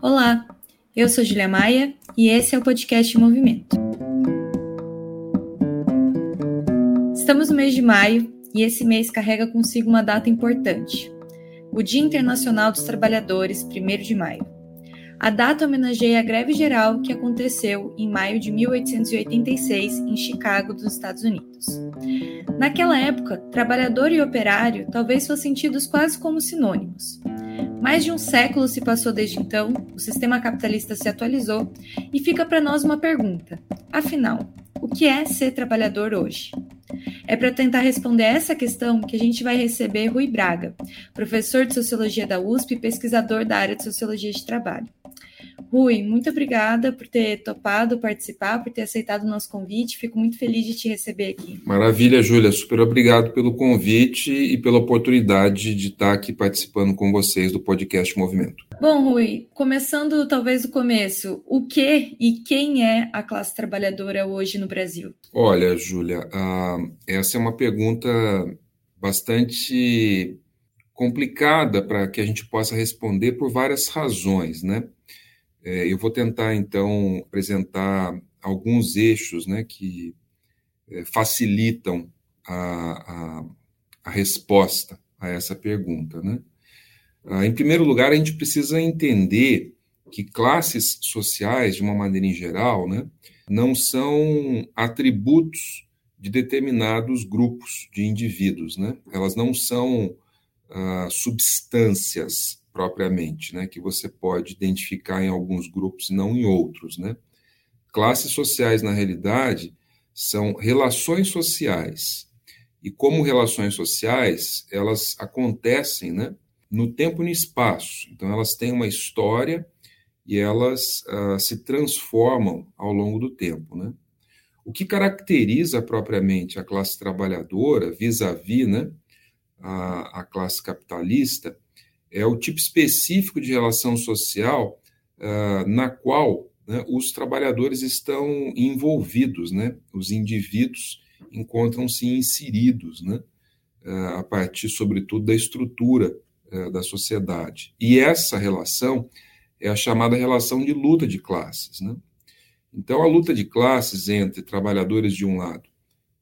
Olá, eu sou Julia Maia e esse é o podcast Movimento. Estamos no mês de maio e esse mês carrega consigo uma data importante: o Dia Internacional dos Trabalhadores, 1 de maio. A data homenageia a greve geral que aconteceu em maio de 1886 em Chicago, dos Estados Unidos. Naquela época, trabalhador e operário talvez fossem tidos quase como sinônimos. Mais de um século se passou desde então, o sistema capitalista se atualizou e fica para nós uma pergunta: afinal, o que é ser trabalhador hoje? É para tentar responder essa questão que a gente vai receber Rui Braga, professor de Sociologia da USP e pesquisador da área de Sociologia de Trabalho. Rui, muito obrigada por ter topado participar, por ter aceitado o nosso convite. Fico muito feliz de te receber aqui. Maravilha, Júlia. Super obrigado pelo convite e pela oportunidade de estar aqui participando com vocês do podcast Movimento. Bom, Rui, começando talvez do começo, o que e quem é a classe trabalhadora hoje no Brasil? Olha, Júlia, uh, essa é uma pergunta bastante complicada para que a gente possa responder por várias razões, né? É, eu vou tentar, então, apresentar alguns eixos né, que é, facilitam a, a, a, resposta a essa pergunta. Né? Ah, em primeiro lugar, a gente precisa entender que classes sociais, de uma maneira em geral, né, não são atributos de determinados grupos de indivíduos. Né? Elas não são ah, substâncias propriamente, né, que você pode identificar em alguns grupos e não em outros, né? Classes sociais, na realidade, são relações sociais. E como relações sociais, elas acontecem, né, no tempo e no espaço. Então, elas têm uma história e elas uh, se transformam ao longo do tempo, né? O que caracteriza propriamente a classe trabalhadora vis-à-vis, -vis, né, a, a classe capitalista é o tipo específico de relação social uh, na qual né, os trabalhadores estão envolvidos, né? os indivíduos encontram-se inseridos né? Uh, a partir, sobretudo, da estrutura uh, da sociedade. E essa relação é a chamada relação de luta de classes. Né? Então, a luta de classes entre trabalhadores de um lado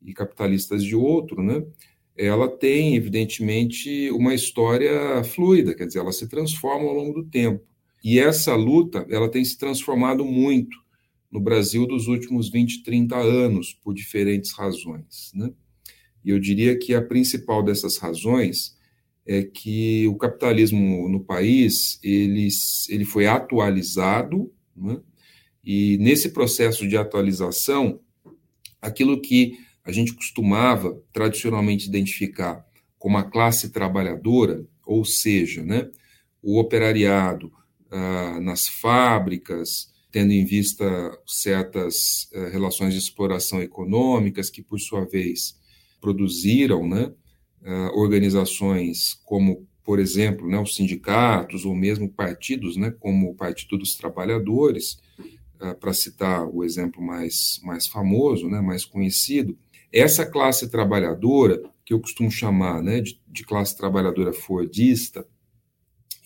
e capitalistas de outro, né, ela tem, evidentemente, uma história fluida, quer dizer, ela se transforma ao longo do tempo. E essa luta, ela tem se transformado muito no Brasil dos últimos 20, 30 anos, por diferentes razões. Né? E eu diria que a principal dessas razões é que o capitalismo no país ele, ele foi atualizado, né? e nesse processo de atualização, aquilo que a gente costumava tradicionalmente identificar como a classe trabalhadora, ou seja, né, o operariado ah, nas fábricas, tendo em vista certas eh, relações de exploração econômicas que, por sua vez, produziram né, ah, organizações como, por exemplo, né, os sindicatos ou mesmo partidos, né, como o Partido dos Trabalhadores, ah, para citar o exemplo mais, mais famoso, né, mais conhecido, essa classe trabalhadora, que eu costumo chamar né, de, de classe trabalhadora fordista,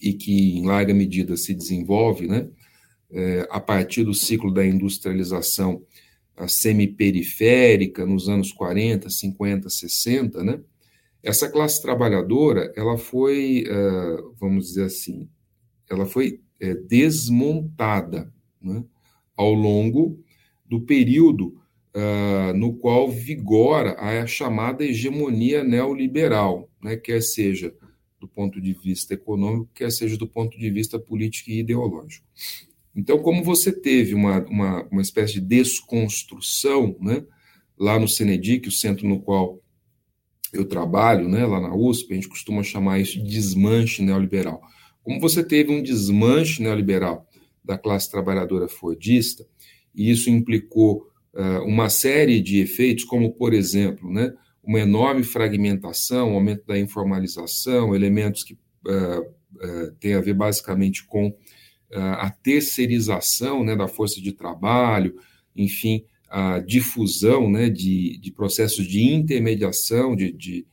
e que em larga medida se desenvolve né, é, a partir do ciclo da industrialização semiperiférica nos anos 40, 50, 60, né? Essa classe trabalhadora, ela foi, é, vamos dizer assim, ela foi é, desmontada né, ao longo do período uh, no qual vigora a chamada hegemonia neoliberal, né, quer seja do ponto de vista econômico, quer seja do ponto de vista político e ideológico. Então, como você teve uma, uma, uma espécie de desconstrução né, lá no Senedic, o centro no qual eu trabalho, né, lá na USP, a gente costuma chamar isso de desmanche neoliberal. Como você teve um desmanche neoliberal da classe trabalhadora fordista, e isso implicou uma série de efeitos, como, por exemplo, né, uma enorme fragmentação, aumento da informalização, elementos que uh, uh, têm a ver basicamente com a terceirização né, da força de trabalho, enfim, a difusão né, de, de processos de intermediação de, de,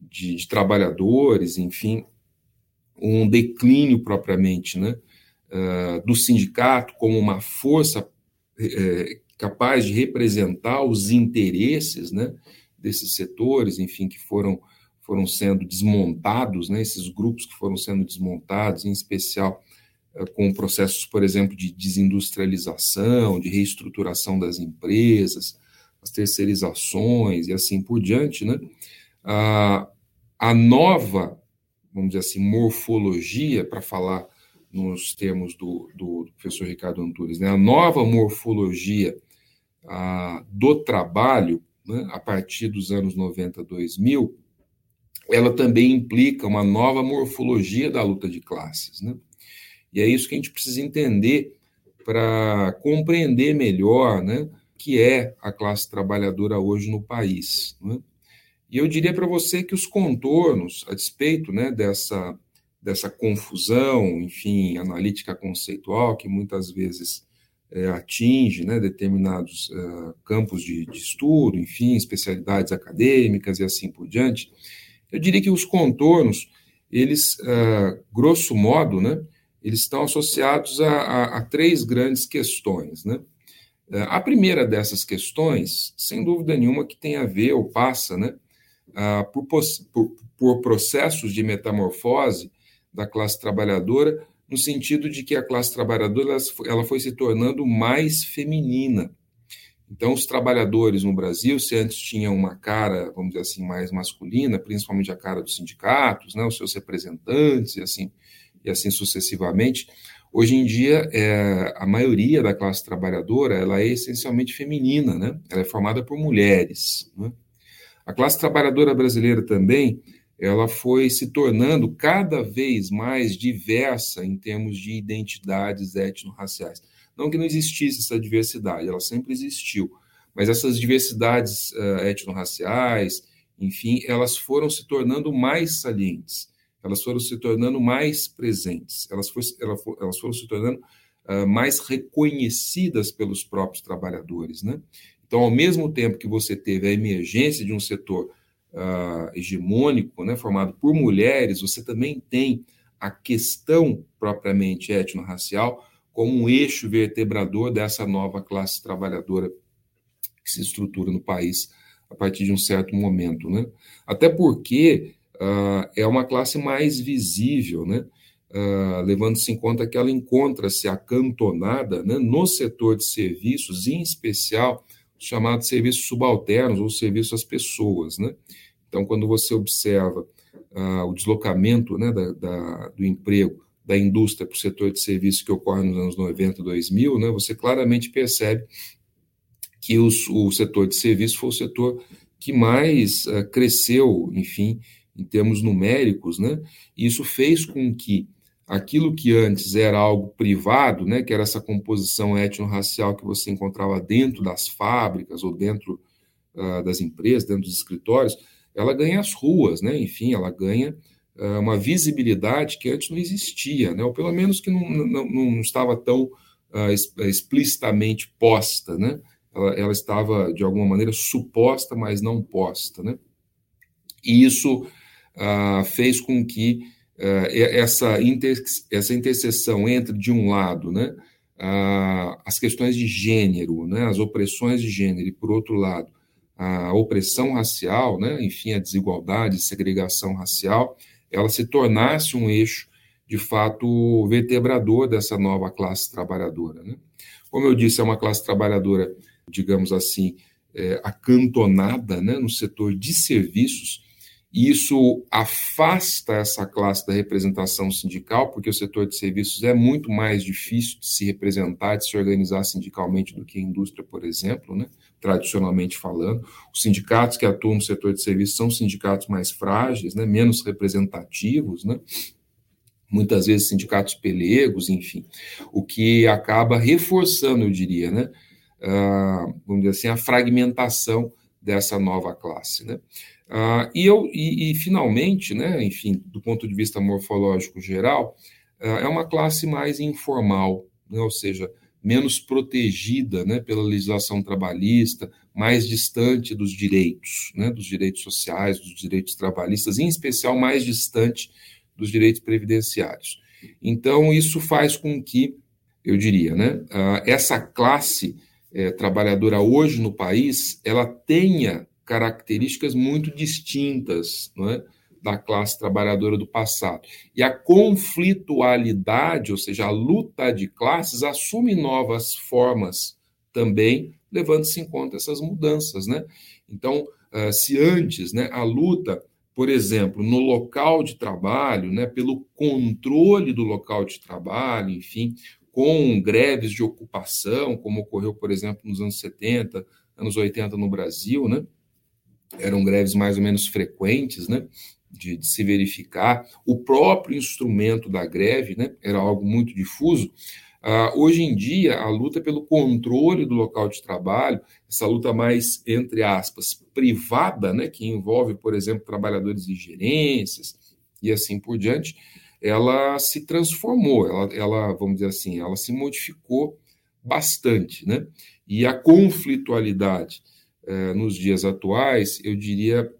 de, de trabalhadores, enfim, um declínio propriamente né, uh, do sindicato como uma força uh, capaz de representar os interesses né, desses setores, enfim, que foram, foram sendo desmontados, né, esses grupos que foram sendo desmontados, em especial uh, com processos, por exemplo, de desindustrialização, de reestruturação das empresas, as terceirizações e assim por diante, né? A, a nova, vamos dizer assim, morfologia, para falar nos termos do, do, professor Ricardo Antunes, né? a nova morfologia a, do trabalho, né? a partir dos anos 90, 2000, ela também implica uma nova morfologia da luta de classes. Né? E é isso que a gente precisa entender para compreender melhor né, que é a classe trabalhadora hoje no país. Né? E eu diria para você que os contornos, a despeito né, dessa, dessa confusão, enfim, analítica conceitual, que muitas vezes é, atinge né, determinados uh, campos de, de, estudo, enfim, especialidades acadêmicas e assim por diante, eu diria que os contornos, eles, uh, grosso modo, né, eles estão associados a, a, a três grandes questões, né? É, a primeira dessas questões, sem dúvida nenhuma, que tem a ver ou passa né, por, por, por processos de metamorfose da classe trabalhadora, no sentido de que a classe trabalhadora ela foi se tornando mais feminina. Então, os trabalhadores no Brasil, se antes tinham uma cara, vamos dizer assim, mais masculina, principalmente a cara dos sindicatos, né, os seus representantes e assim, e assim sucessivamente, Hoje em dia, é, a maioria da classe trabalhadora ela é essencialmente feminina, né? ela é formada por mulheres. Né? A classe trabalhadora brasileira também ela foi se tornando cada vez mais diversa em termos de identidades étnico-raciais. Não que não existisse essa diversidade, ela sempre existiu, mas essas diversidades uh, étnico-raciais, enfim, elas foram se tornando mais salientes elas foram se tornando mais presentes, elas, foi, elas foram se tornando uh, mais reconhecidas pelos próprios trabalhadores. Né? Então, ao mesmo tempo que você teve a emergência de um setor uh, hegemônico, né, formado por mulheres, você também tem a questão propriamente étnico-racial como um eixo vertebrador dessa nova classe trabalhadora que se estrutura no país a partir de um certo momento. Né? Até porque uh, é uma classe mais visível, né? Uh, levando-se em conta que ela encontra-se acantonada né, no setor de serviços, em especial chamados serviços subalternos ou serviços às pessoas. Né? Então, quando você observa uh, o deslocamento né, da, da, do emprego da indústria para o setor de serviços que ocorre nos anos 90, 2000, né, você claramente percebe que os, o setor de serviços foi o setor que mais uh, cresceu, enfim, em termos numéricos, né? Isso fez com que aquilo que antes era algo privado, né, que era essa composição étnico-racial que você encontrava dentro das fábricas ou dentro uh, das empresas, dentro dos escritórios, ela ganha as ruas, né? Enfim, ela ganha uh, uma visibilidade que antes não existia, né? Ou pelo menos que não, não, não estava tão uh, explicitamente posta, né? Ela, ela estava de alguma maneira suposta, mas não posta, né? E isso fez com que essa, inter, essa interseção entre, de um lado, né, as questões de gênero, né, as opressões de gênero, e, por outro lado, a opressão racial, né, enfim, a desigualdade, segregação racial, ela se tornasse um eixo, de fato, vertebrador dessa nova classe trabalhadora. Né? Como eu disse, é uma classe trabalhadora, digamos assim, é, acantonada né, no setor de serviços, isso afasta essa classe da representação sindical, porque o setor de serviços é muito mais difícil de se representar, de se organizar sindicalmente do que a indústria, por exemplo, né? tradicionalmente falando. Os sindicatos que atuam no setor de serviços são sindicatos mais frágeis, né? menos representativos, né? muitas vezes sindicatos pelegos, enfim, o que acaba reforçando, eu diria, né? Uh, vamos dizer assim, a fragmentação dessa nova classe. Né? Ah, e, eu, e, e, finalmente, né, enfim, do ponto de vista morfológico geral, ah, é uma classe mais informal, né, ou seja, menos protegida né, pela legislação trabalhista, mais distante dos direitos, né, dos direitos sociais, dos direitos trabalhistas, em especial mais distante dos direitos previdenciários. Então, isso faz com que, eu diria, né, essa classe é, trabalhadora hoje no país, ela tenha características muito distintas, não é? da classe trabalhadora do passado. E a conflitualidade, ou seja, a luta de classes, assume novas formas também, levando-se em conta essas mudanças. Né? Então, ah, se antes né, a luta, por exemplo, no local de trabalho, né, pelo controle do local de trabalho, enfim, com greves de ocupação, como ocorreu, por exemplo, nos anos 70, anos 80 no Brasil, né? Eram greves mais ou menos frequentes, né? de, de, se verificar. O próprio instrumento da greve né, era algo muito difuso. Uh, hoje em dia, a luta pelo controle do local de trabalho, essa luta mais, entre aspas, privada, né, que envolve, por exemplo, trabalhadores de gerências e assim por diante, ela se transformou, ela, ela vamos dizer assim, ela se modificou bastante. Né? E a conflitualidade eh, nos dias atuais, eu diria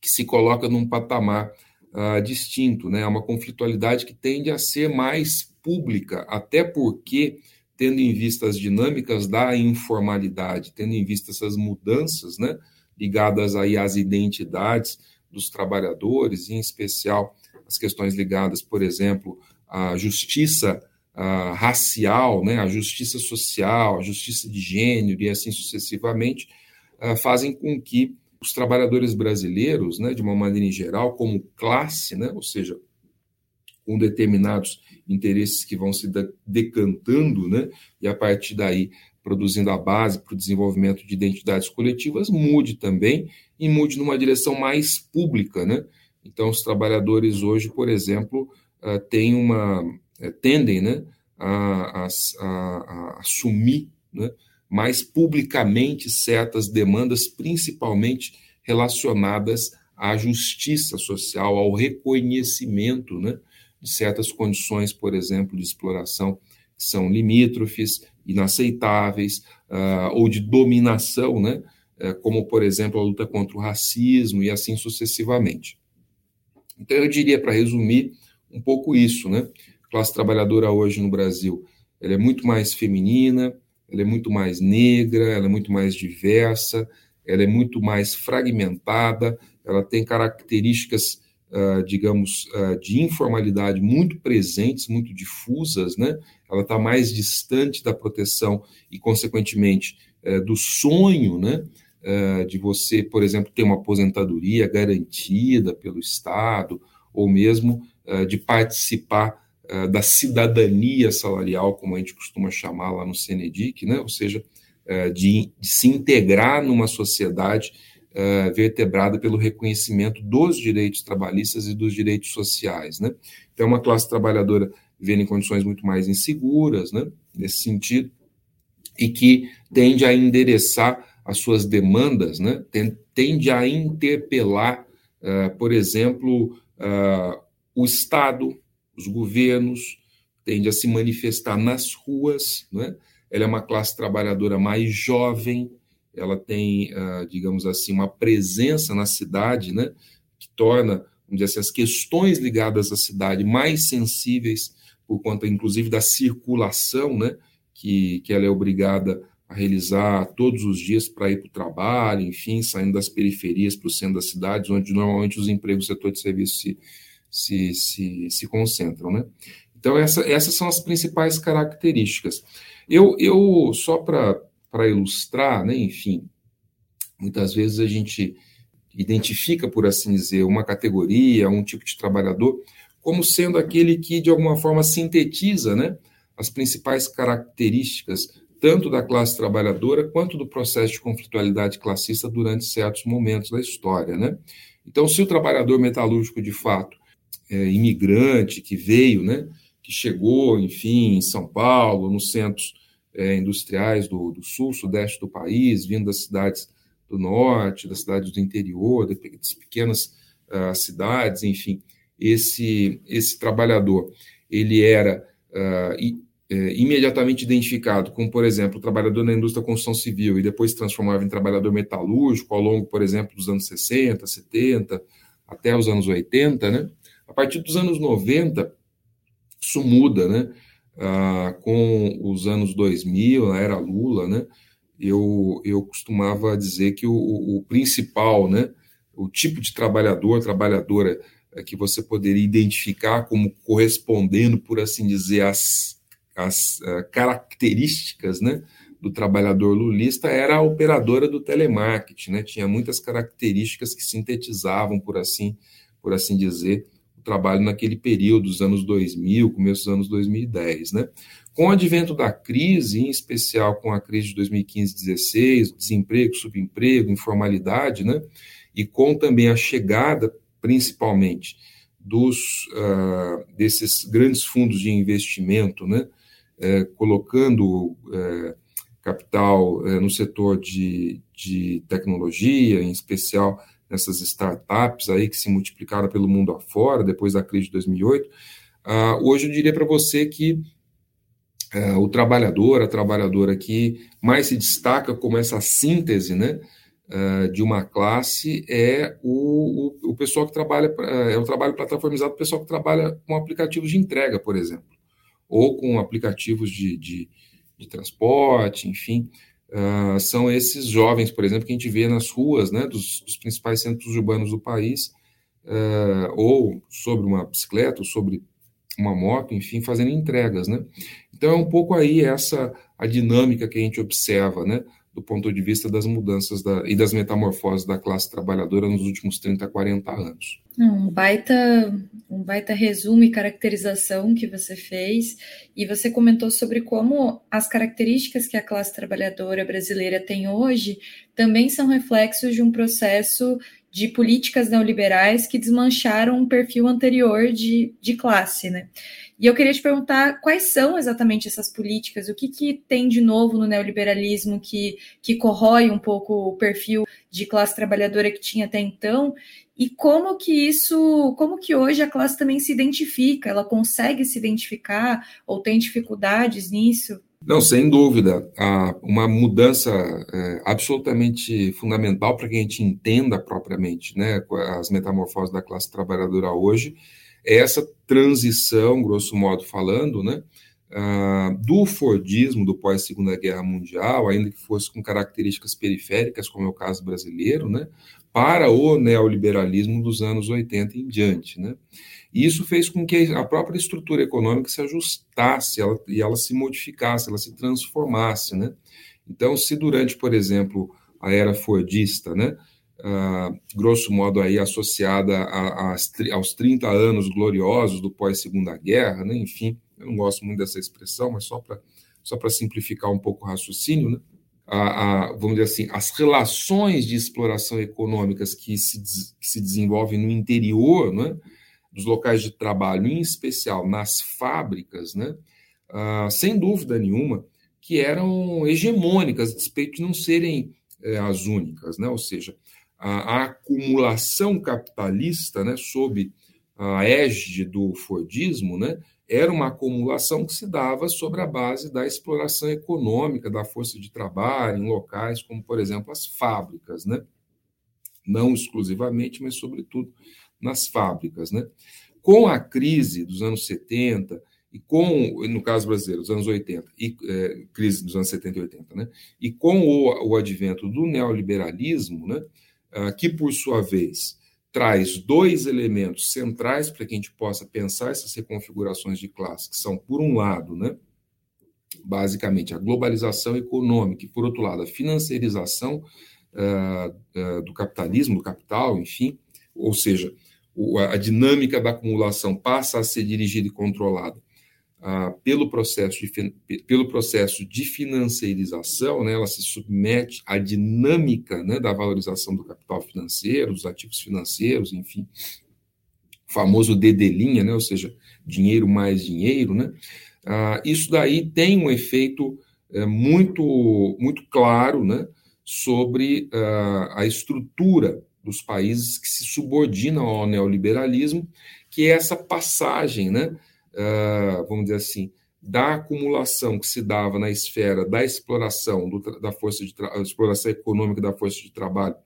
que se coloca num patamar uh, distinto, né? É uma conflitualidade que tende a ser mais pública, até porque, tendo em vista as dinâmicas da informalidade, tendo em vista essas mudanças, né, ligadas aí às identidades dos trabalhadores, em especial as questões ligadas, por exemplo, à justiça uh, racial, né, à justiça social, à justiça de gênero e assim sucessivamente, fazem com que os trabalhadores brasileiros, né, de uma maneira em geral, como classe, né, ou seja, com determinados interesses que vão se decantando, né, e a partir daí produzindo a base para o desenvolvimento de identidades coletivas, mude também e mude numa direção mais pública, né? Então, os trabalhadores hoje, por exemplo, uh, têm uma uh, tendem, né, a, a, a, a assumir, né, mais publicamente certas demandas, principalmente relacionadas à justiça social, ao reconhecimento né, de certas condições, por exemplo, de exploração que são limítrofes, inaceitáveis, uh, ou de dominação, né, uh, como, por exemplo, a luta contra o racismo e assim sucessivamente. Então, eu diria, para resumir, um pouco isso, né? A classe trabalhadora hoje no Brasil ela é muito mais feminina, ela é muito mais negra, ela é muito mais diversa, ela é muito mais fragmentada, ela tem características, uh, digamos, uh, de informalidade muito presentes, muito difusas, né? Ela está mais distante da proteção e, consequentemente, uh, do sonho, né? Eh, de você, por exemplo, ter uma aposentadoria garantida pelo Estado, ou mesmo de participar eh, da cidadania salarial, como a gente costuma chamar lá no Senedic, né? ou seja, eh, de, de se integrar numa sociedade eh, vertebrada pelo reconhecimento dos direitos trabalhistas e dos direitos sociais. Né? Então, é uma classe trabalhadora vivendo em condições muito mais inseguras, né? nesse sentido, e que tende a endereçar as suas demandas, né? tende a interpelar, por exemplo, o Estado, os governos, tende a se manifestar nas ruas, né? ela é uma classe trabalhadora mais jovem, ela tem, uh, digamos assim, uma presença na cidade, né? que torna, dizer assim, as questões ligadas à cidade mais sensíveis, por conta, inclusive, da circulação, né? que, que ela é obrigada a realizar todos os dias para ir para o trabalho, enfim, saindo das periferias para o centro das cidades, onde normalmente os empregos do setor de serviço se, se, se, se concentram. Né? Então, essa, essas são as principais características. Eu, eu só para ilustrar, né, enfim, muitas vezes a gente identifica, por assim dizer, uma categoria, um tipo de trabalhador, como sendo aquele que, de alguma forma, sintetiza né, as principais características tanto da classe trabalhadora quanto do processo de conflitualidade classista durante certos momentos da história. Né? Então, se o trabalhador metalúrgico, de fato, é, imigrante que veio, né, que chegou, enfim, em São Paulo, nos centros é, industriais do, do, sul, sudeste do país, vindo das cidades do norte, das cidades do interior, das pequenas uh, cidades, enfim, esse, esse trabalhador, ele era uh, i, é, imediatamente identificado como, por exemplo, trabalhador na indústria da construção civil e depois se transformava em trabalhador metalúrgico ao longo, por exemplo, dos anos 60, 70, até os anos 80, né? A partir dos anos 90, Isso muda, né? Ah, com os anos 2000, a era Lula, né? Eu, eu costumava dizer que o, o principal, né? O tipo de trabalhador, trabalhadora é, que você poderia identificar como correspondendo, por assim dizer, às, às uh, características, né? do trabalhador lulista era a operadora do telemarketing, né? Tinha muitas características que sintetizavam, por assim, por assim dizer, trabalho naquele período dos anos 2000, começo dos anos 2010, né? Com o advento da crise, em especial com a crise de 2015-16, desemprego, subemprego, informalidade, né? E com também a chegada, principalmente, dos uh, desses grandes fundos de investimento, né? É, colocando é, capital é, no setor de, de tecnologia, em especial nessas startups aí que se multiplicaram pelo mundo afora depois da crise de 2008. Uh, ah, hoje eu diria para você que uh, o trabalhador, a trabalhadora que mais se destaca como essa síntese, né, uh, de uma classe é o, o, o pessoal que trabalha, é o trabalho plataformizado, o pessoal que trabalha com aplicativos de entrega, por exemplo, ou com aplicativos de, de de transporte, enfim, uh, são esses jovens, por exemplo, que a gente vê nas ruas né, dos, dos principais centros urbanos do país, uh, ou sobre uma bicicleta, ou sobre uma moto, enfim, fazendo entregas, né? Então é um pouco aí essa a dinâmica que a gente observa, né, do ponto de vista das mudanças da, e das metamorfoses da classe trabalhadora nos últimos 30, 40 anos. Um baita, um baita resumo e caracterização que você fez, e você comentou sobre como as características que a classe trabalhadora brasileira tem hoje também são reflexos de um processo de políticas neoliberais que desmancharam um perfil anterior de, de classe, né? E eu queria te perguntar quais são exatamente essas políticas, o que, que tem de novo no neoliberalismo que, que corrói um pouco o perfil de classe trabalhadora que tinha até então, e como que isso, como que hoje a classe também se identifica, ela consegue se identificar ou tem dificuldades nisso? Não, sem dúvida. uma mudança é, absolutamente fundamental para que a gente entenda propriamente né, as metamorfoses da classe trabalhadora hoje essa transição, grosso modo falando, né, uh, do Fordismo do pós-Segunda Guerra Mundial, ainda que fosse com características periféricas, como é o caso brasileiro, né, para o neoliberalismo dos anos 80 em diante. Né. E isso fez com que a própria estrutura econômica se ajustasse ela, e ela se modificasse, ela se transformasse. Né. Então, se durante, por exemplo, a era Fordista, né, uh, grosso modo aí associada a, a, aos 30 anos gloriosos do pós-segunda guerra, né? enfim, eu não gosto muito dessa expressão, mas só para só simplificar um pouco o raciocínio, né? a, a, vamos dizer assim, as relações de exploração econômicas que se, que se desenvolvem no interior né, dos locais de trabalho, em especial nas fábricas, né, uh, sem dúvida nenhuma, que eram hegemônicas, despeito de não serem é, as únicas, né, ou seja, a, acumulação capitalista, né, sob a égide do Fordismo, né, era uma acumulação que se dava sobre a base da exploração econômica da força de trabalho em locais como, por exemplo, as fábricas, né? Não exclusivamente, mas sobretudo nas fábricas, né? Com a crise dos anos 70 e com, no caso brasileiro, dos anos 80, e, é, crise dos anos 70 e 80, né? E com o, o advento do neoliberalismo, né? Ah, que, por sua vez, traz dois elementos centrais para que a gente possa pensar essas reconfigurações de classe, que são, por um lado, né, basicamente, a globalização econômica, e, por outro lado, a financiarização uh, uh, do capitalismo, do capital, enfim, ou seja, o, a dinâmica da acumulação passa a ser dirigida e controlada ah, pelo, processo de, pelo processo de financiarização, né, ela se submete à dinâmica né, da valorização do capital financeiro, dos ativos financeiros, enfim, o famoso DD né, ou seja, dinheiro mais dinheiro, né, ah, isso daí tem um efeito é, muito, muito claro né, sobre ah, a estrutura dos países que se subordinam ao neoliberalismo, que é essa passagem, né, uh, vamos dizer assim, da acumulação que se dava na esfera da exploração do, da força de exploração econômica da força de trabalho,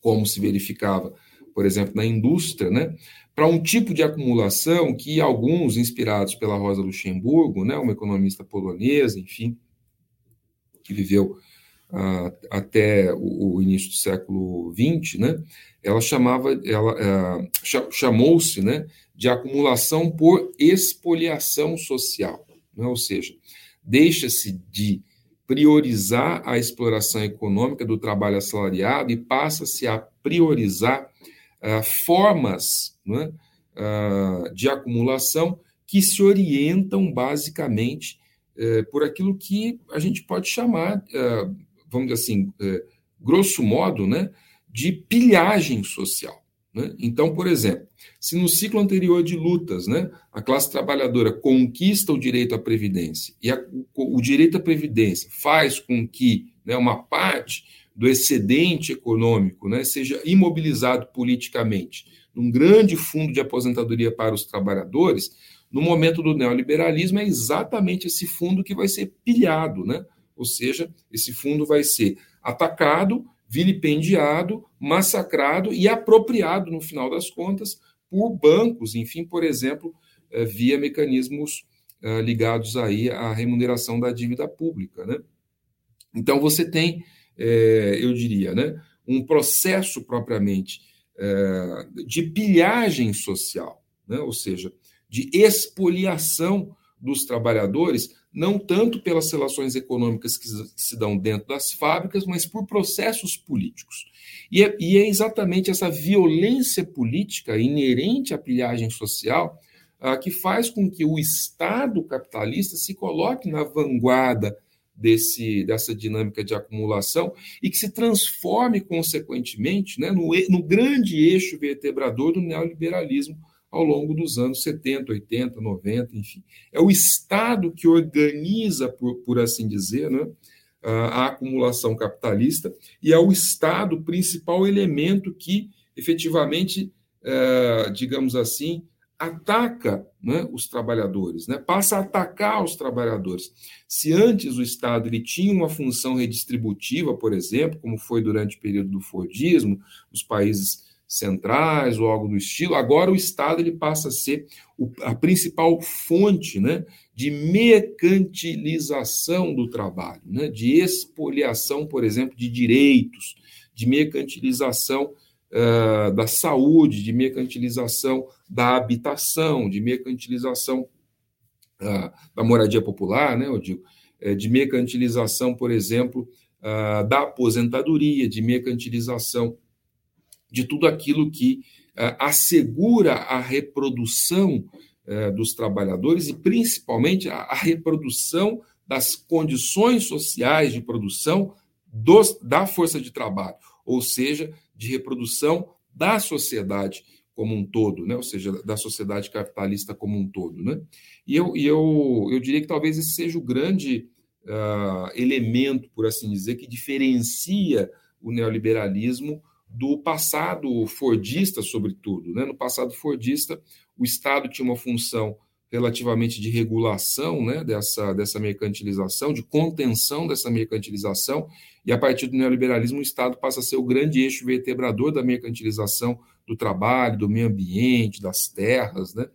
como se verificava por exemplo, na indústria, né, para um tipo de acumulação que alguns, inspirados pela Rosa Luxemburgo, né, uma economista polonesa, enfim, que viveu até o, o, início do século XX, né, ela chamava, ela uh, chamou-se, né, de acumulação por expoliação social, né, ou seja, deixa-se de priorizar a exploração econômica do trabalho assalariado e passa-se a priorizar uh, formas né, uh, de acumulação que se orientam basicamente por aquilo que a gente pode chamar, vamos dizer assim, grosso modo, né, de pilhagem social. Né? Então, por exemplo, se no ciclo anterior de lutas né, a classe trabalhadora conquista o direito à previdência e a, o, o, direito à previdência faz com que né, uma parte do excedente econômico né, seja imobilizado politicamente num grande fundo de aposentadoria para os trabalhadores, no momento do neoliberalismo é exatamente esse fundo que vai ser pilhado, né? Ou seja, esse fundo vai ser atacado vilipendiado, massacrado e apropriado, no final das contas, por bancos, enfim, por exemplo, eh, via mecanismos eh, ligados aí à remuneração da dívida pública. Né? Então, você tem, eh, eu diria, né, um processo propriamente de pilhagem social, né? ou seja, de expoliação dos trabalhadores não tanto pelas relações econômicas que se dão dentro das fábricas, mas por processos políticos. E é, e é exatamente essa violência política inerente à pilhagem social ah, que faz com que o Estado capitalista se coloque na vanguarda desse, dessa dinâmica de acumulação e que se transforme, consequentemente, né, no, no grande eixo vertebrador do neoliberalismo ao longo dos anos 70, 80, 90, enfim. É o Estado que organiza, por, por assim dizer, né, a, acumulação capitalista, e é o Estado principal elemento que efetivamente, é, digamos assim, ataca né, os trabalhadores, né, passa a atacar os trabalhadores. Se antes o Estado ele tinha uma função redistributiva, por exemplo, como foi durante o período do Fordismo, os países centrais ou algo do estilo. Agora o Estado ele passa a ser o, a principal fonte né, de mercantilização do trabalho, né, de expoliação, por exemplo, de direitos, de mercantilização uh, da saúde, de mercantilização da habitação, de mercantilização uh, da moradia popular, né, eu digo, é, de mercantilização, por exemplo, uh, da aposentadoria, de mercantilização de tudo aquilo que uh, assegura a reprodução uh, dos trabalhadores e, principalmente, a, a, reprodução das condições sociais de produção dos, da força de trabalho, ou seja, de reprodução da sociedade como um todo, né? ou seja, da sociedade capitalista como um todo. Né? E eu, e eu, eu diria que talvez esse seja o grande uh, elemento, por assim dizer, que diferencia o neoliberalismo do passado fordista, sobretudo. Né? No passado fordista, o Estado tinha uma função relativamente de regulação né, dessa, dessa mercantilização, de contenção dessa mercantilização, e a partir do neoliberalismo, o Estado passa a ser o grande eixo vertebrador da mercantilização do trabalho, do meio ambiente, das terras, né,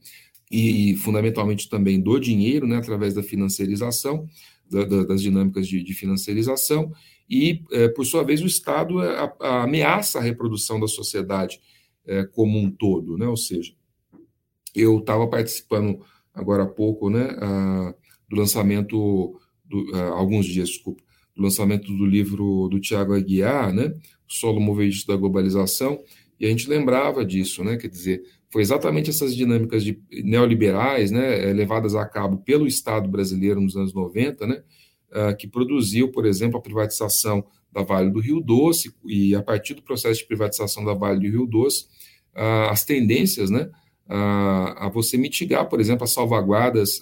e, fundamentalmente também do dinheiro, né, através da financiarização, da, da, das dinâmicas de, de financiarização, e, é, por sua vez, o Estado é, ameaça a reprodução da sociedade é, como um todo, né? Ou seja, eu estava participando agora há pouco, né, do lançamento, do, alguns dias, desculpa, do lançamento do livro do Tiago Aguiar, né, Solo Movedista da Globalização, e a gente lembrava disso, né, quer dizer, foi exatamente essas dinâmicas de neoliberais, né, levadas a cabo pelo Estado brasileiro nos anos 90, né, uh, que produziu, por exemplo, a privatização da Vale do Rio Doce, e a partir do processo de privatização da Vale do Rio Doce, uh, as tendências né, uh, a você mitigar, por exemplo, as salvaguardas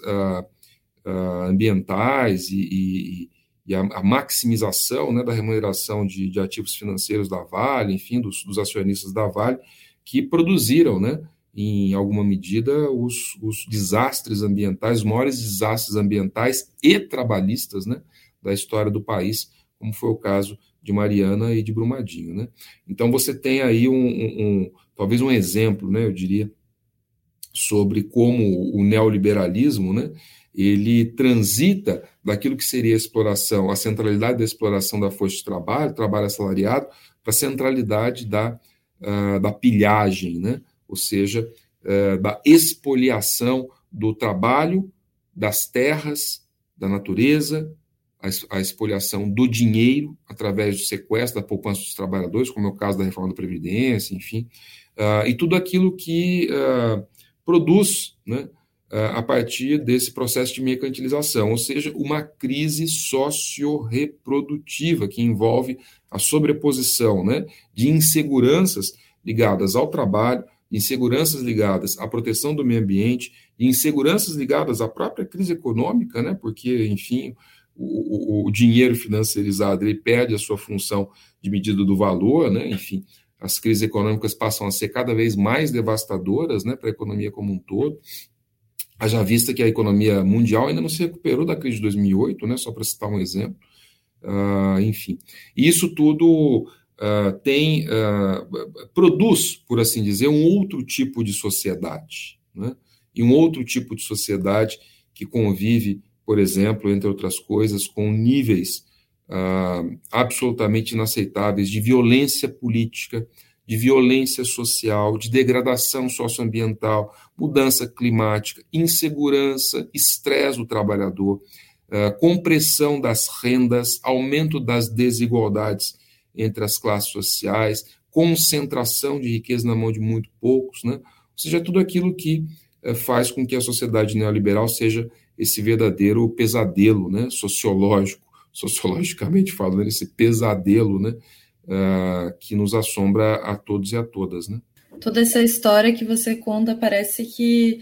ambientais e, e, e a, a, maximização né, da remuneração de, de, ativos financeiros da Vale, enfim, dos, dos acionistas da Vale, que produziram, né, em alguma medida, os, os desastres ambientais, os maiores desastres ambientais e trabalhistas né, da história do país, como foi o caso de Mariana e de Brumadinho. Né? Então, você tem aí um, um, um talvez um exemplo, né, eu diria, sobre como o neoliberalismo, né, ele transita daquilo que seria a exploração, a centralidade da exploração da força de trabalho, trabalho assalariado, para a centralidade da, uh, da pilhagem, né? Ou seja, uh, da expoliação do trabalho, das terras, da natureza, a, expoliação do dinheiro através do sequestro da poupança dos trabalhadores, como é o caso da reforma da Previdência, enfim, uh, e tudo aquilo que produz né, a partir desse processo de mercantilização, ou seja, uma crise socio-reprodutiva que envolve a sobreposição né, de inseguranças ligadas ao trabalho, inseguranças ligadas à proteção do meio ambiente, e inseguranças ligadas à própria crise econômica, né, porque, enfim, o, o, o dinheiro financiarizado ele perde a sua função de medida do valor, né, enfim, as crises econômicas passam a ser cada vez mais devastadoras né, para a economia como um todo. Haja vista que a economia mundial ainda não se recuperou da crise de 2008, né, só para citar um exemplo. Uh, enfim, isso tudo uh, tem uh, produz, por assim dizer, um outro tipo de sociedade, né? e um outro tipo de sociedade que convive, por exemplo, entre outras coisas, com níveis absolutamente inaceitáveis de violência política, de violência social, de degradação socioambiental, mudança climática, insegurança, estresse do trabalhador, uh, compressão das rendas, aumento das desigualdades entre as classes sociais, concentração de riqueza na mão de muito poucos, né? ou seja, tudo aquilo que uh, faz com que a sociedade neoliberal seja esse verdadeiro pesadelo né? sociológico, sociologicamente falando, esse pesadelo né? uh, que nos assombra a todos e a todas, né? Toda essa história que você conta parece que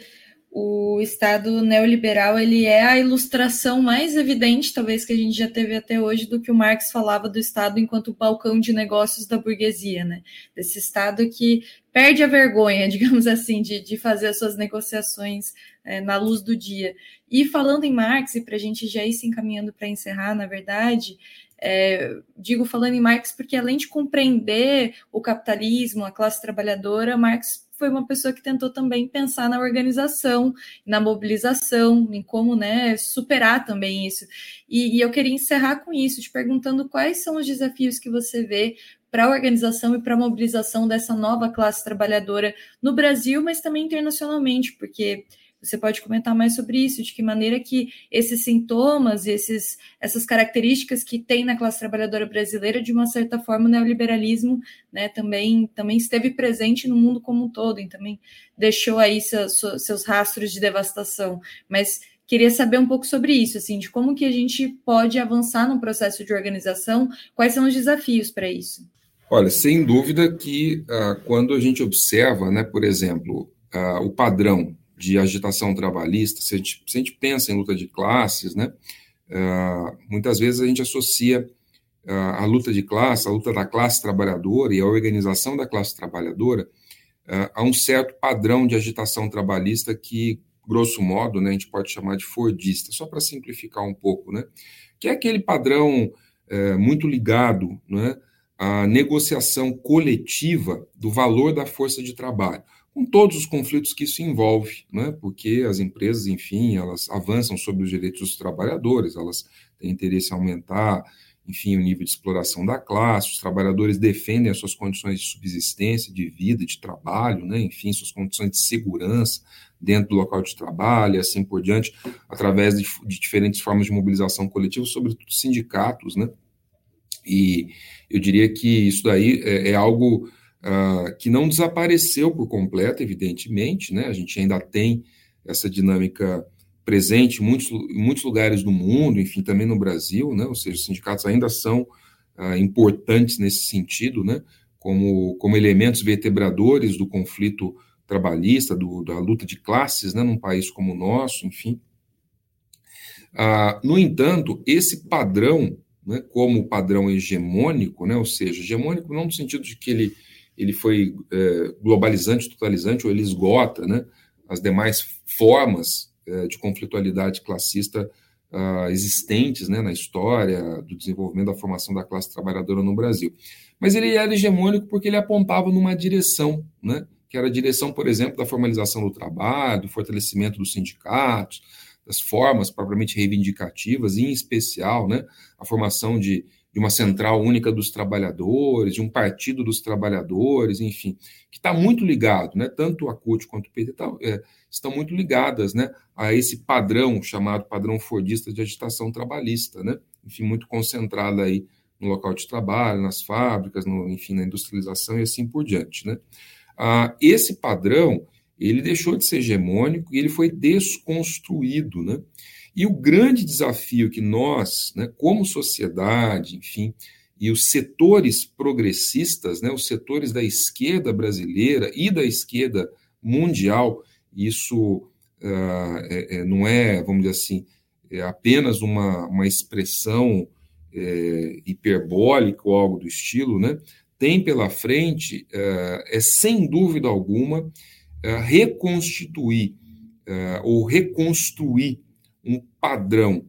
o Estado neoliberal ele é a ilustração mais evidente, talvez, que a gente já teve até hoje, do que o Marx falava do Estado enquanto balcão de negócios da burguesia, né? Desse Estado que perde a vergonha, digamos assim, de, de fazer as suas negociações é, na luz do dia. E falando em Marx, e para a gente já ir se encaminhando para encerrar, na verdade, é, digo falando em Marx porque, além de compreender o capitalismo, a classe trabalhadora, Marx foi uma pessoa que tentou também pensar na organização, na mobilização, em como né, superar também isso. E, e eu queria encerrar com isso, te perguntando quais são os desafios que você vê para a organização e para a mobilização dessa nova classe trabalhadora no Brasil, mas também internacionalmente, porque você pode comentar mais sobre isso, de que maneira que esses sintomas, esses, essas características que tem na classe trabalhadora brasileira, de uma certa forma, o neoliberalismo né, também, também esteve presente no mundo como um todo, e também deixou aí seus, seus rastros de devastação. Mas queria saber um pouco sobre isso, assim, de como que a gente pode avançar no processo de organização, quais são os desafios para isso? Olha, sem dúvida que uh, quando a gente observa, né, por exemplo, uh, o padrão de agitação trabalhista, se a gente, se a gente pensa em luta de classes, né, uh, muitas vezes a gente associa uh, a luta de classe, a luta da classe trabalhadora e a organização da classe trabalhadora uh, a um certo padrão de agitação trabalhista que, grosso modo, né, a gente pode chamar de fordista, só para simplificar um pouco, né, que é aquele padrão eh, muito ligado né, à negociação coletiva do valor da força de trabalho com todos os conflitos que isso envolve, né? porque as empresas, enfim, elas avançam sobre os direitos dos trabalhadores, elas têm interesse em aumentar, enfim, o nível de exploração da classe, os trabalhadores defendem as suas condições de subsistência, de vida, de trabalho, né? enfim, suas condições de segurança dentro do local de trabalho, e assim por diante, através de, de diferentes formas de mobilização coletiva, sobretudo sindicatos, né? E eu diria que isso daí é, é algo uh, que não desapareceu por completo, evidentemente, né? A gente ainda tem essa dinâmica presente em muitos, em muitos lugares do mundo, enfim, também no Brasil, né? Ou seja, os sindicatos ainda são uh, importantes nesse sentido, né? Como, como elementos vertebradores do conflito trabalhista, do, da luta de classes, né? Num país como o nosso, enfim. Uh, no entanto, esse padrão, né, como padrão hegemônico, né, ou seja, hegemônico não no sentido de que ele ele foi é, globalizante, totalizante, ou ele esgota né, as demais formas é, de conflitualidade classista uh, existentes né, na história do desenvolvimento da formação da classe trabalhadora no Brasil. Mas ele era hegemônico porque ele apontava numa direção, né, que era a direção, por exemplo, da formalização do trabalho, do fortalecimento dos sindicatos, das formas propriamente reivindicativas, em especial né, a formação de, de uma central única dos trabalhadores, de um partido dos trabalhadores, enfim, que está muito ligado, né, tanto a CUT quanto o PT tá, é, estão muito ligadas né, a esse padrão chamado padrão fordista de agitação trabalhista, né, enfim, muito concentrada aí no local de trabalho, nas fábricas, no, enfim, na industrialização e assim por diante. Né. Ah, esse padrão ele deixou de ser hegemônico e ele foi desconstruído, né? E o grande desafio que nós, né, como sociedade, enfim, e os setores progressistas, né, os setores da esquerda brasileira e da esquerda mundial, isso uh, é, é, não é, vamos dizer assim, é apenas uma, uma expressão é, hiperbólica ou algo do estilo, né, tem pela frente, uh, é sem dúvida alguma, uh, reconstituir ou reconstruir um padrão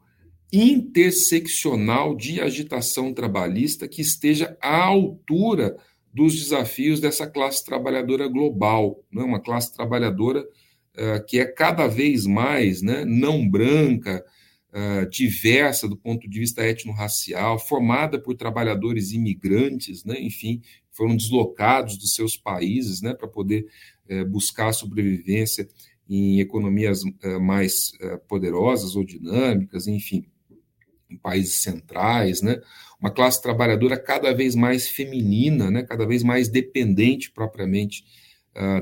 interseccional de agitação trabalhista que esteja à altura dos desafios dessa classe trabalhadora global, né? uma classe trabalhadora uh, que é cada vez mais né, não branca, uh, diversa do ponto de vista étnico-racial, formada por trabalhadores imigrantes, né, enfim, foram deslocados dos seus países né, para poder uh, buscar sobrevivência em economias uh, mais poderosas ou dinâmicas, enfim, em países centrais, né, uma classe trabalhadora cada vez mais feminina, né, cada vez mais dependente propriamente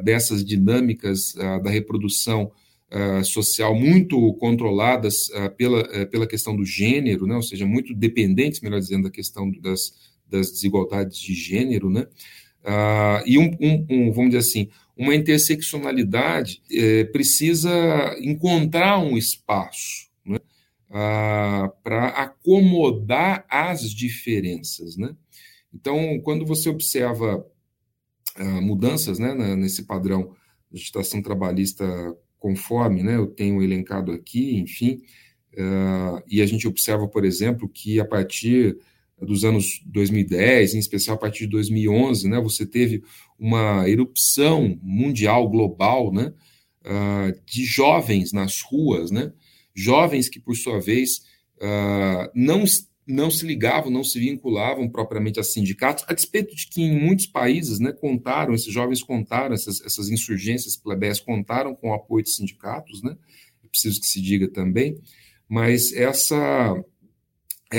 dessas dinâmicas da reprodução uh, social muito controladas pela, uh, pela questão do gênero, né? ou seja, muito dependentes, melhor dizendo, da questão das, das desigualdades de gênero, né? e um, um, um, vamos dizer assim, uma interseccionalidade eh, precisa encontrar um espaço né? para acomodar as diferenças, né? Então, quando você observa mudanças né, nesse padrão de agitação trabalhista conforme né, eu tenho elencado aqui, enfim, uh, e a gente observa, por exemplo, que a partir dos anos 2010, em especial a partir de 2011, né, você teve uma erupção mundial, global, né, uh, de jovens nas ruas, né, jovens que, por sua vez, uh, não não se ligavam, não se vinculavam propriamente a sindicatos, a despeito de que em muitos países né, contaram, esses jovens contaram, essas, essas insurgências plebeias contaram com o apoio de sindicatos, né, é preciso que se diga também, mas essa,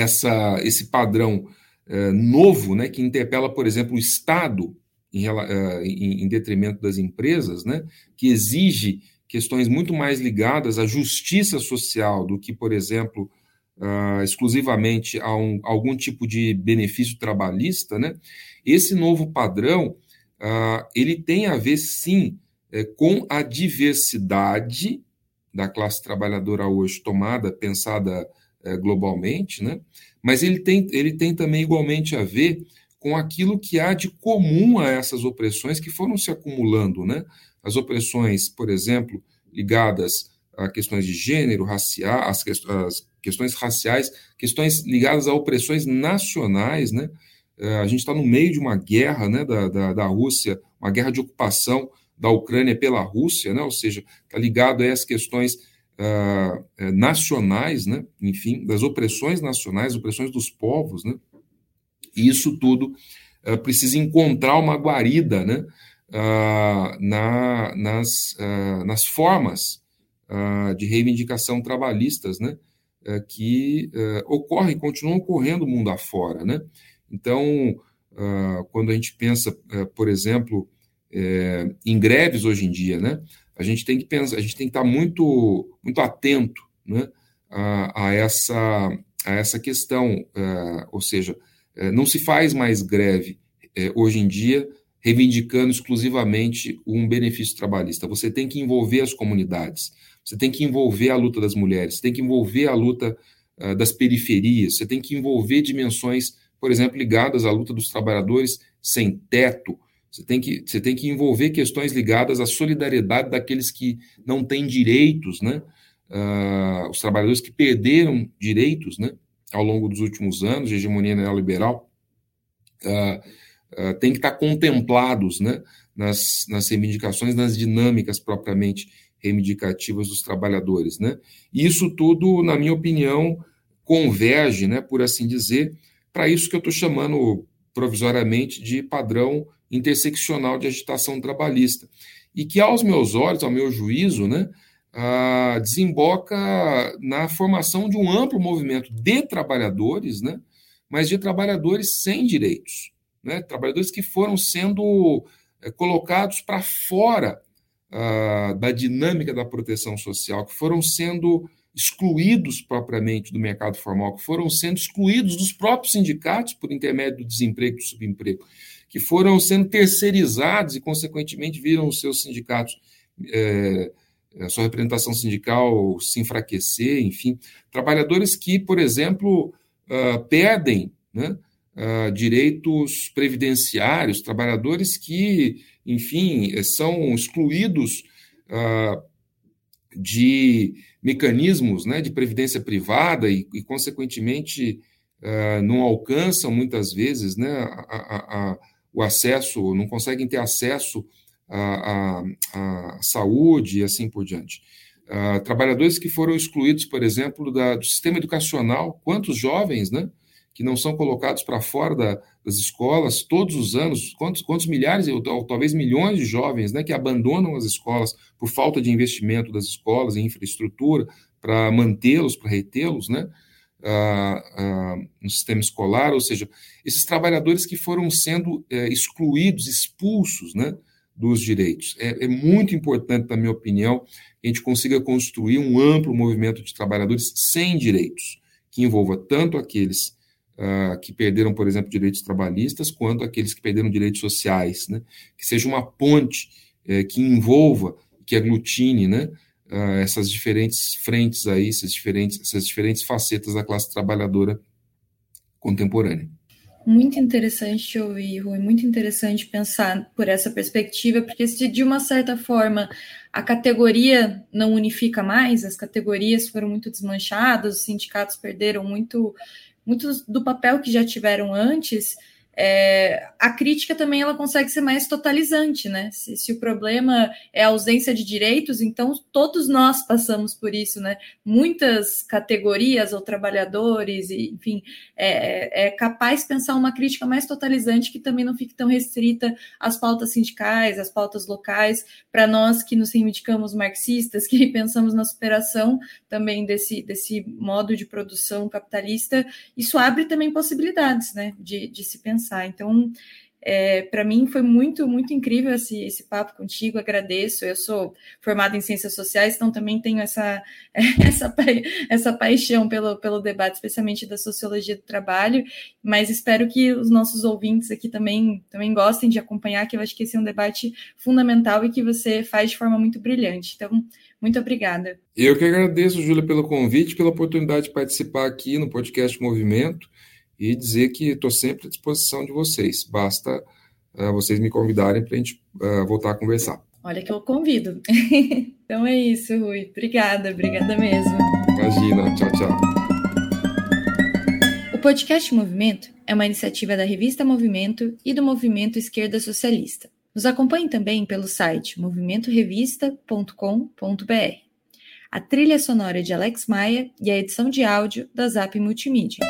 essa, esse padrão é, novo, né, que interpela, por exemplo, o Estado em, é, em, em detrimento das empresas, né, que exige questões muito mais ligadas à justiça social do que, por exemplo, uh, exclusivamente a, um, algum tipo de benefício trabalhista, né? Esse novo padrão uh, ele tem a ver sim é, com a diversidade da classe trabalhadora hoje tomada, pensada é, globalmente, né? Mas ele tem, ele tem também igualmente a ver com aquilo que há de comum a essas opressões que foram se acumulando, né? As opressões, por exemplo, ligadas a questões de gênero, racial, as, as questões raciais, questões ligadas a opressões nacionais, né? É, a gente está no meio de uma guerra né, da, da, da, Rússia, uma guerra de ocupação da Ucrânia pela Rússia, né? ou seja, está ligado a essas questões uh, nacionais, né? enfim, das opressões nacionais, opressões dos povos, né? e isso tudo uh, precisa encontrar uma guarida né? Uh, na, nas, nas formas de reivindicação trabalhistas, né? É, que é, ocorrem, continuam ocorrendo mundo afora. Né? Então, ah, quando a gente pensa, é, por exemplo, em greves hoje em dia, né? A gente tem que pensar, a gente tem que estar muito, muito atento né? a, a essa, a essa questão, ou seja, não se faz mais greve hoje em dia reivindicando exclusivamente um benefício trabalhista. Você tem que envolver as comunidades. Você tem que envolver a luta das mulheres, você tem que envolver a luta uh, das periferias, você tem que envolver dimensões, por exemplo, ligadas à luta dos trabalhadores sem teto. Você tem que, você tem que envolver questões ligadas à solidariedade daqueles que não têm direitos, né? uh, os trabalhadores que perderam direitos né, ao longo dos últimos anos de hegemonia neoliberal uh, uh, têm que estar contemplados né, nas, nas reivindicações, nas dinâmicas propriamente reivindicativas dos trabalhadores. Né? Isso tudo, na minha opinião, converge, né, por assim dizer, para isso que eu estou chamando provisoriamente de padrão interseccional de agitação trabalhista. E que, aos meus olhos, ao meu juízo, né, ah, desemboca na formação de um amplo movimento de trabalhadores, né, mas de trabalhadores sem direitos, né, trabalhadores que foram sendo é, colocados para fora ah, da dinâmica da proteção social, que foram sendo excluídos propriamente do mercado formal, que foram sendo excluídos dos próprios sindicatos por intermédio do desemprego e do subemprego, que foram sendo terceirizados e, consequentemente, viram os seus sindicatos, é, a sua representação sindical se enfraquecer, enfim. Trabalhadores que, por exemplo, uh, perdem né, uh, direitos previdenciários, trabalhadores que, enfim, são excluídos uh, de mecanismos né, de previdência privada e, e consequentemente, uh, não alcançam muitas vezes né, a, a, a, o acesso, não conseguem ter acesso à, saúde e assim por diante. Uh, trabalhadores que foram excluídos, por exemplo, da, do sistema educacional, quantos jovens, né? que não são colocados para fora da, das escolas todos os anos, quantos, quantos milhares, ou, ou, talvez milhões de jovens né, que abandonam as escolas por falta de investimento das escolas em infraestrutura para mantê-los, para retê-los né, ah, ah, no sistema escolar, ou seja, esses trabalhadores que foram sendo é, excluídos, expulsos né, dos direitos. É, é muito importante, na minha opinião, que a gente consiga construir um amplo movimento de trabalhadores sem direitos, que envolva tanto aqueles uh, que perderam, por exemplo, direitos trabalhistas, quanto aqueles que perderam direitos sociais, né? que seja uma ponte uh, que envolva, que aglutine né? Uh, essas diferentes frentes aí, essas diferentes, essas diferentes facetas da classe trabalhadora contemporânea. Muito interessante te ouvir, Rui, muito interessante pensar por essa perspectiva, porque se de uma certa forma a categoria não unifica mais, as categorias foram muito desmanchadas, os sindicatos perderam muito muitos do papel que já tiveram antes, é, a crítica também ela consegue ser mais totalizante, né? Se, se, o problema é a ausência de direitos, então todos nós passamos por isso, né? Muitas categorias ou trabalhadores, enfim, é, é capaz de pensar uma crítica mais totalizante que também não fique tão restrita às pautas sindicais, às pautas locais, para nós que nos reivindicamos marxistas, que pensamos na superação também desse, desse modo de produção capitalista, isso abre também possibilidades, né? De, de se pensar pensar. Então, é, para mim foi muito, muito incrível esse, esse papo contigo, agradeço. Eu sou formada em ciências sociais, então também tenho essa, essa, essa paixão pelo, pelo debate, especialmente da sociologia do trabalho, mas espero que os nossos ouvintes aqui também, também gostem de acompanhar, que eu acho que esse é um debate fundamental e que você faz de forma muito brilhante. Então, muito obrigada. Eu que agradeço, Júlia, pelo convite, pela oportunidade de participar aqui no podcast Movimento e dizer que estou sempre à disposição de vocês. Basta uh, vocês me convidarem para a gente uh, voltar a conversar. Olha que eu convido. então é isso, Rui. Obrigada, obrigada mesmo. Imagina, tchau, tchau. O podcast Movimento é uma iniciativa da revista Movimento e do Movimento Esquerda Socialista. Nos acompanhe também pelo site movimentorevista.com.br. A trilha sonora de Alex Maia e a edição de áudio da Zap Multimídia.